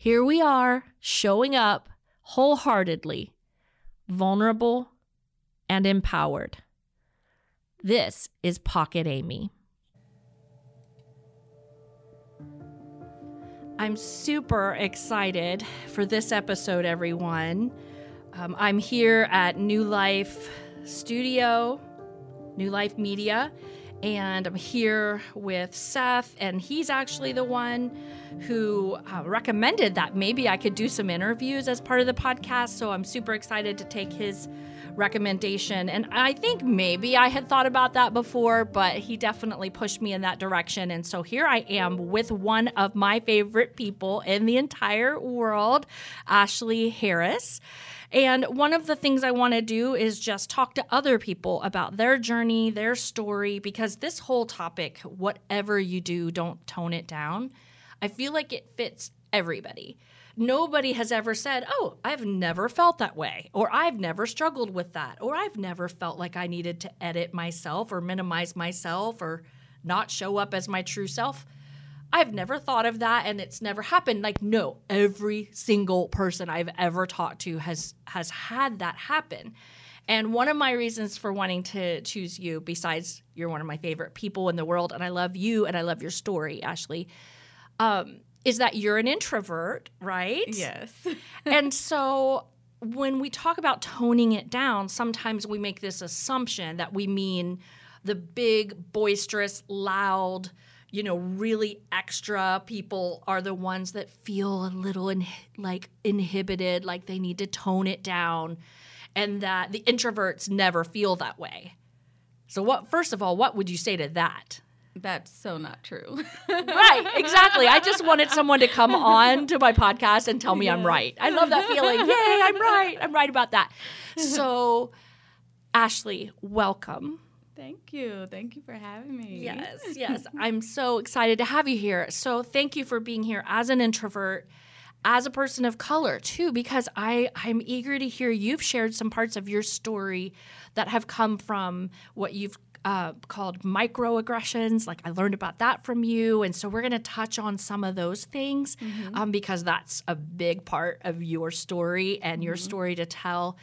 Here we are, showing up wholeheartedly, vulnerable, and empowered. This is Pocket Amy. I'm super excited for this episode, everyone. Um, I'm here at New Life Studio, New Life Media, and I'm here with Seth, and he's actually the one who uh, recommended that maybe I could do some interviews as part of the podcast. So I'm super excited to take his recommendation. And I think maybe I had thought about that before, but he definitely pushed me in that direction. And so here I am with one of my favorite people in the entire world, Ashley Harris. And one of the things I want to do is just talk to other people about their journey, their story, because this whole topic, whatever you do, don't tone it down. I feel like it fits everybody nobody has ever said, Oh, I've never felt that way, or I've never struggled with that, or I've never felt like I needed to edit myself or minimize myself or not show up as my true self. I've never thought of that and it's never happened. Like no, every single person I've ever talked to has has had that happen. And one of my reasons for wanting to choose you besides you're one of my favorite people in the world and I love you and I love your story, Ashley. Um, is that you're an introvert, right? Yes. and so when we talk about toning it down, sometimes we make this assumption that we mean the big, boisterous, loud, you know, really extra people are the ones that feel a little in, like inhibited, like they need to tone it down, and that the introverts never feel that way. So, what, first of all, what would you say to that? That's so not true. right, exactly. I just wanted someone to come on to my podcast and tell me. I'm right. I love that feeling. Yay, I'm right. I'm right about that. So, Ashley, welcome. Thank you. Thank you for having me. Yes, yes. I'm so excited to have you here. So, thank you for being here as an introvert as a person of color too because I I'm eager to hear you've shared some parts of your story that have come from what you've uh, called microaggressions. Like I learned about that from you. And so we're going to touch on some of those things mm-hmm. um, because that's a big part of your story and your mm-hmm. story to tell.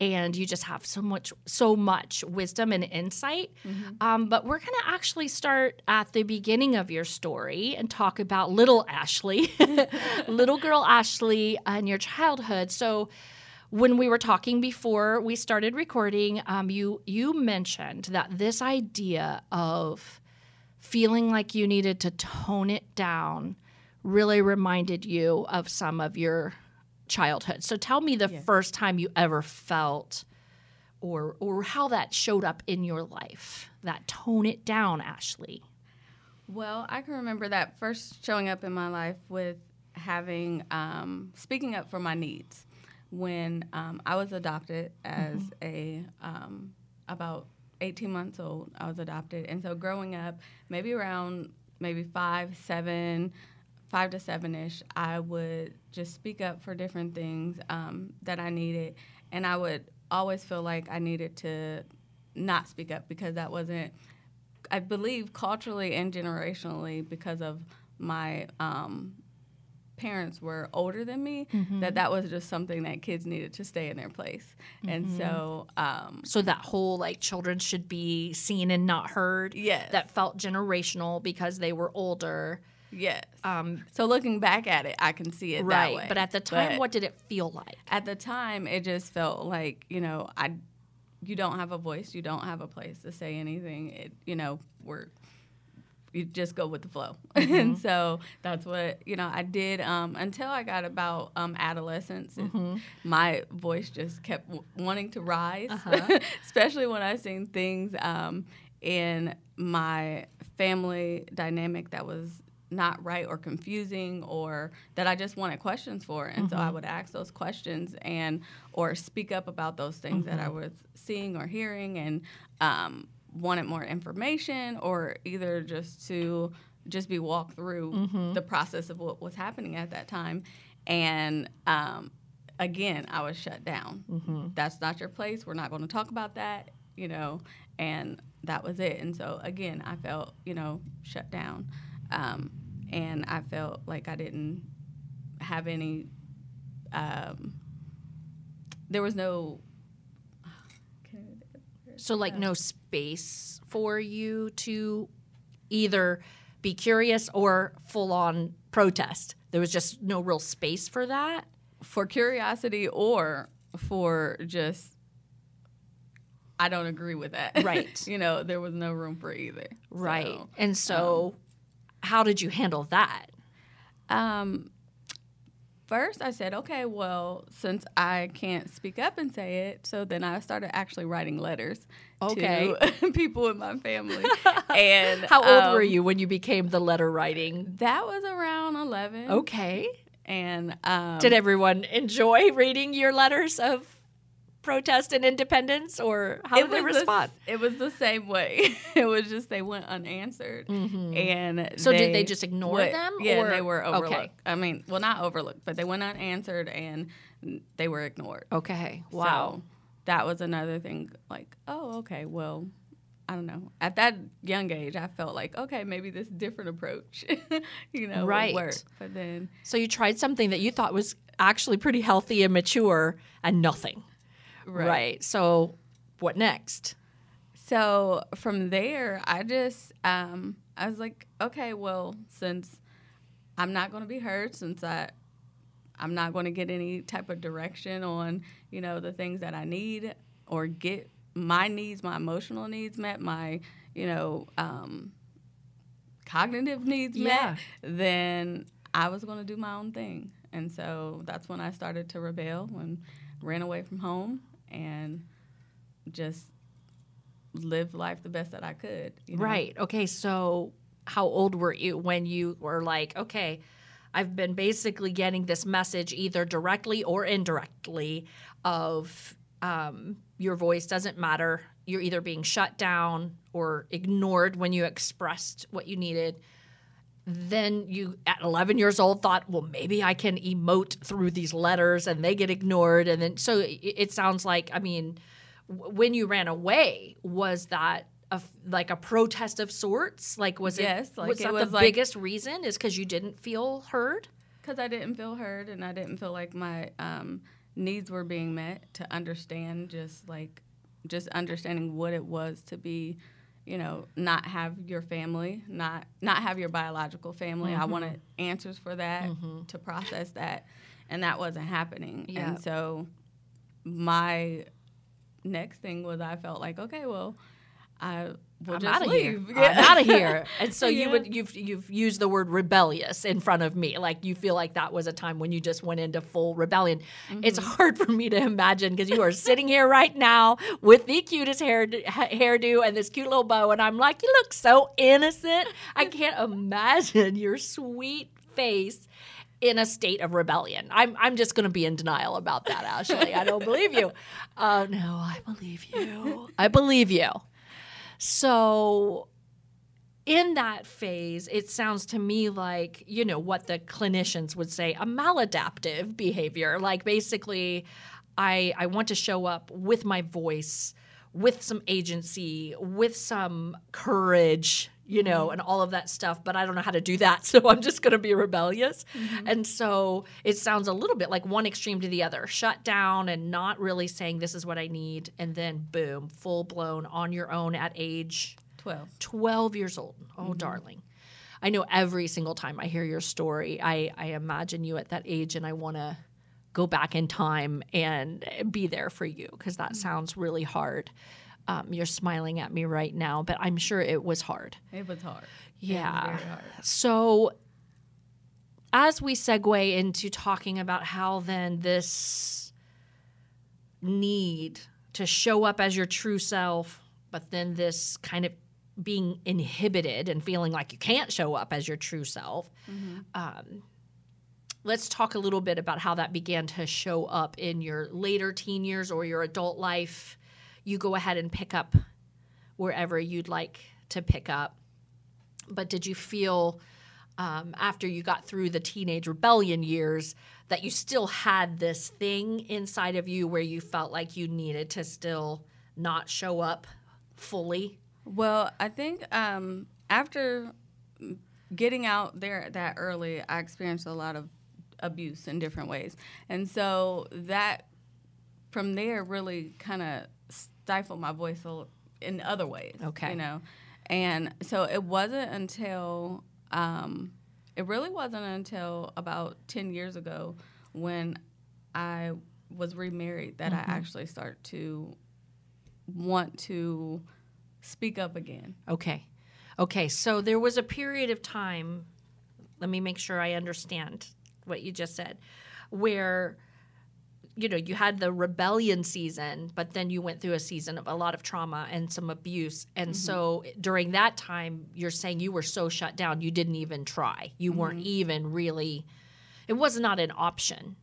And you just have so much, so much wisdom and insight. Mm-hmm. Um, but we're going to actually start at the beginning of your story and talk about little Ashley, little girl Ashley, and your childhood. So when we were talking before we started recording, um, you you mentioned that this idea of feeling like you needed to tone it down really reminded you of some of your childhood. So tell me the yeah. first time you ever felt or or how that showed up in your life. That tone it down, Ashley. Well, I can remember that first showing up in my life with having um, speaking up for my needs when um, I was adopted as mm-hmm. a um, about 18 months old. I was adopted, and so growing up, maybe around maybe five, seven, five to seven ish, I would just speak up for different things um, that I needed, and I would always feel like I needed to not speak up because that wasn't. I believe culturally and generationally because of my um, parents were older than me mm-hmm. that that was just something that kids needed to stay in their place. Mm-hmm. and so um, so that whole like children should be seen and not heard yeah that felt generational because they were older. Yes. Um, so looking back at it i can see it right that way. but at the time but what did it feel like? at the time it just felt like you know i you don't have a voice you don't have a place to say anything. It you know we're you just go with the flow. Mm-hmm. and so that's what, you know, I did um, until I got about um, adolescence. Mm-hmm. My voice just kept w- wanting to rise, uh-huh. especially when I seen things um, in my family dynamic that was not right or confusing or that I just wanted questions for. And mm-hmm. so I mm-hmm. would ask those questions and or speak up about those things that I mm-hmm. was seeing or hearing and um, wanted more information or either just to just be walked through mm-hmm. the process of what was happening at that time and um, again i was shut down mm-hmm. that's not your place we're not going to talk about that you know and that was it and so again i felt you know shut down um, and i felt like i didn't have any. Um, there was no. So, like, no space for you to either be curious or full on protest. There was just no real space for that. for curiosity or for just I don't agree with that. Right. you know, there was no room for either. Right. So, and so, how did you handle that? um first I said, okay, well, since I can't speak up and say it, so then I started actually writing letters Okay. to people in my family. and How old um, were you when you became the letter writing? That was around 11. Okay. And um Did everyone enjoy reading your letters of protest and independence, or how it did they was the- respond? it was the same way. it was just they went unanswered, and Mm-hmm. So did they just ignore went- them, Yeah, or- they were okay. overlooked. I mean, well, not overlooked, but they went unanswered and they were ignored. Okay. Wow. So that was another thing. Like, oh, okay, well. I don't know. At that young age, I felt like, okay, maybe this different approach, you know, Right. would work. But then, So you tried something that you thought was actually pretty healthy and mature, and nothing. Right. So what next? So from there, I just um, I was like, okay, well, since I'm not going to be heard, since I I'm not going to get any type of direction on you know the things that I need or get my needs, my emotional needs met, my you know um, cognitive needs Yeah. met, then I was going to do my own thing, and so that's when I started to rebel and ran away from home and just live life the best that I could. you know? Right. Okay. So how old were you when you were like, okay, I've been basically getting this message either directly or indirectly of um, your voice doesn't matter. You're either being shut down or ignored when you expressed what you needed. Then you, at 11 years old, thought, well, maybe I can emote through these letters and they get ignored. And then, so it, it sounds like, I mean, w- when you ran away, was that a f like a protest of sorts? Like, was it? Yes, like was it that was the like- biggest reason? Is because you didn't feel heard? because I didn't feel heard and I didn't feel like my um, needs were being met to understand just like just understanding what it was to be you know not have your family not not have your biological family. I mm-hmm. wanted answers for that mm-hmm. to process that and that wasn't happening. Yeah. and so my next thing was I felt like okay well I will I'm out of here. I'm out of here. And so you would you've you've used the word rebellious in front of me. Like you feel like that was a time when you just went into full rebellion. It's Mm-hmm. hard for me to imagine because you are sitting here right now with the cutest hair hairdo and this cute little bow, and I'm like, you look so innocent. I can't imagine your sweet face in a state of rebellion. I'm I'm just going to be in denial about that. Ashley, I don't believe you. Oh no, I believe you. I believe you. So, in that phase, it sounds to me like, you know, what the clinicians would say a maladaptive behavior. Like, basically, I, I want to show up with my voice, with some agency, with some courage, you know, mm-hmm. and all of that stuff, but I don't know how to do that. So I'm just going to be rebellious. Mm-hmm. And so it sounds a little bit like one extreme to the other shut down and not really saying, this is what I need. And then boom, full blown on your own at age 12 12 years old. Oh, mm-hmm. darling. I know every single time I hear your story, I, I imagine you at that age and I want to go back in time and be there for you because that sounds really hard. Um, you're smiling at me right now, but I'm sure it was hard. it was hard It was Yeah. hard. So, as we segue into talking about how then this need to show up as your true self, but then this kind of being inhibited and feeling like you can't show up as your true self, um, let's talk a little bit about how that began to show up in your later teen years or your adult life. You go ahead and pick up wherever you'd like to pick up but did you feel um, after you got through the teenage rebellion years that you still had this thing inside of you where you felt like you needed to still not show up fully Well, I think um, after getting out there that early, I experienced a lot of abuse in different ways. And so that from there really kind of stifled my voice in other ways. Okay. You know, and so it wasn't until um, it really wasn't until about ten years ago when I was remarried that mm-hmm. I actually start to want to speak up again. Okay. Okay, so there was a period of time, let me make sure I understand what you just said, where you know, you had the rebellion season, but then you went through a season of a lot of trauma and some abuse. And mm-hmm. so during that time, you're saying you were so shut down, you didn't even try. You mm-hmm. weren't even really, it was not an option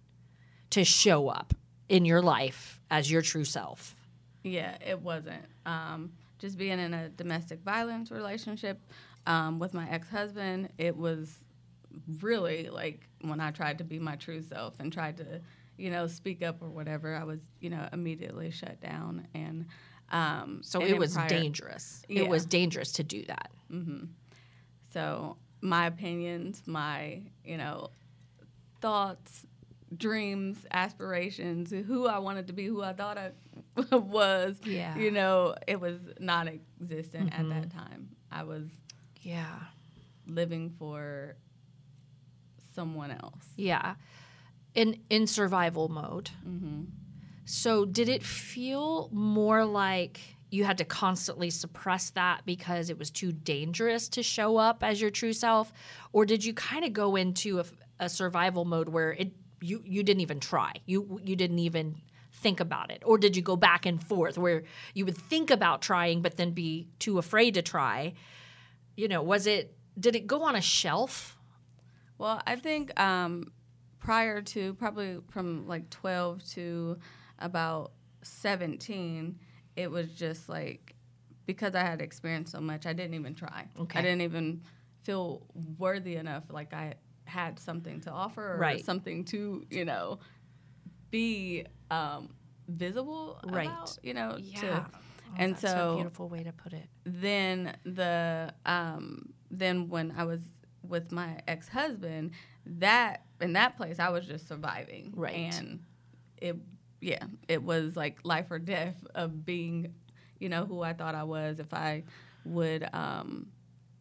to show up in your life as your true self. Yeah, it wasn't. Um, just being in a domestic violence relationship um, with my ex husband, it was really like when I tried to be my true self and tried to, you know, speak up or whatever, I was, you know, immediately shut down. And um, so and it was prior, dangerous. Yeah. It was dangerous to do that. Mm-hmm. So my opinions, my, you know, thoughts, dreams, aspirations, who I wanted to be, who I thought I was, yeah. you know, it was non existent mm-hmm. at that time. I was yeah living for someone else. Yeah. In in survival mode. Mm-hmm. So did it feel more like you had to constantly suppress that because it was too dangerous to show up as your true self or did you kind of go into a, a survival mode where it you you didn't even try. You you didn't even think about it, or did you go back and forth where you would think about trying but then be too afraid to try? You know, was it did it go on a shelf? Well, I think um, prior to probably from like twelve to about seventeen, it was just like because I had experienced so much, I didn't even try. Okay. I didn't even feel worthy enough. Like I had something to offer or right. something to you know be um, visible right about, you know yeah to, oh, and so beautiful way to put it then the um, then when i was with my ex-husband that in that place i was just surviving right and it yeah it was like life or death of being you know who i thought i was if i would um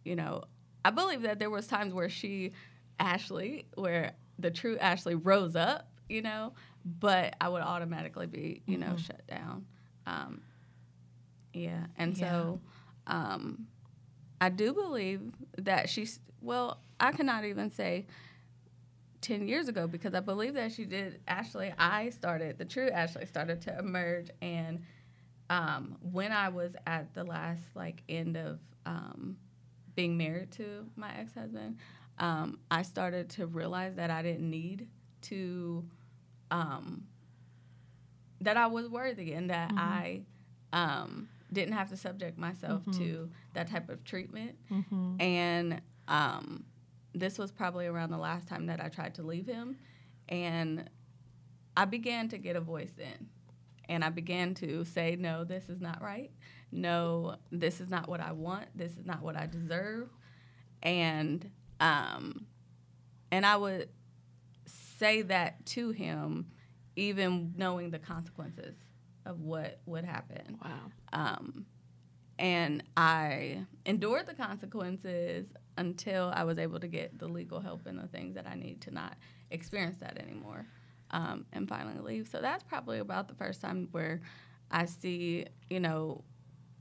you know i believe that there was times where she Ashley, where the true Ashley rose up, you know, but I would automatically be, you know, mm-hmm. shut down. Um, yeah, and yeah. so um, I do believe that she's well. I cannot even say ten years ago because I believe that she did. Ashley, I started the true Ashley started to emerge, and um, when I was at the last like end of um, being married to my ex husband, um, I started to realize that I didn't need to, um, that I was worthy and that mm-hmm. I um, didn't have to subject myself mm-hmm. to that type of treatment. Mm-hmm. And um, this was probably around the last time that I tried to leave him. And I began to get a voice in. And I began to say, no, this is not right. No, this is not what I want. This is not what I deserve. And um, and I would say that to him, even knowing the consequences of what would happen. Wow. Um, and I endured the consequences until I was able to get the legal help and the things that I need to not experience that anymore um, and finally leave. So that's probably about the first time where I see, you know,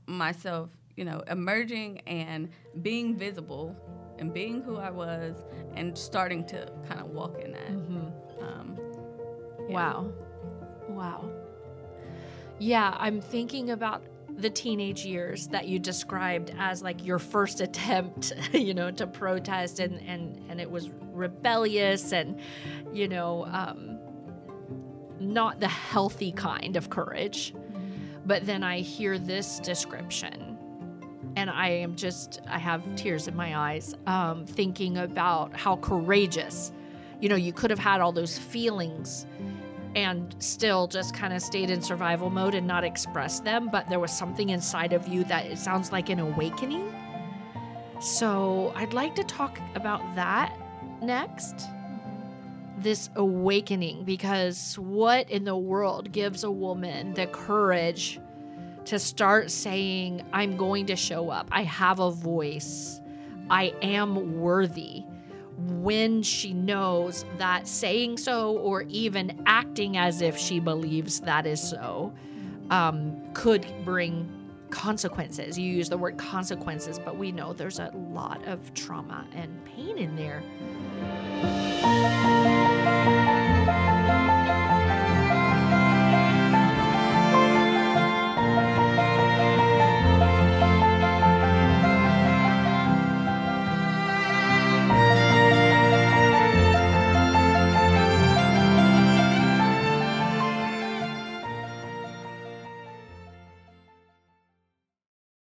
myself, you know, emerging and being visible and being who I was and starting to kind of walk in that. Mm-hmm. Um, yeah. Wow. Wow. Yeah, I'm thinking about the teenage years that you described as like your first attempt, you know, to protest and and and it was rebellious and you know, um, not the healthy kind of courage. But then I hear this description and I am just, I have tears in my eyes um, thinking about how courageous, you know, you could have had all those feelings and still just kind of stayed in survival mode and not expressed them, but there was something inside of you that it sounds like an awakening. So I'd like to talk about that next. this awakening because what in the world gives a woman the courage to start saying, I'm going to show up, I have a voice, I am worthy? When she knows that saying so or even acting as if she believes that is so um, could bring consequences. You use the word consequences, but we know there's a lot of trauma and pain in there.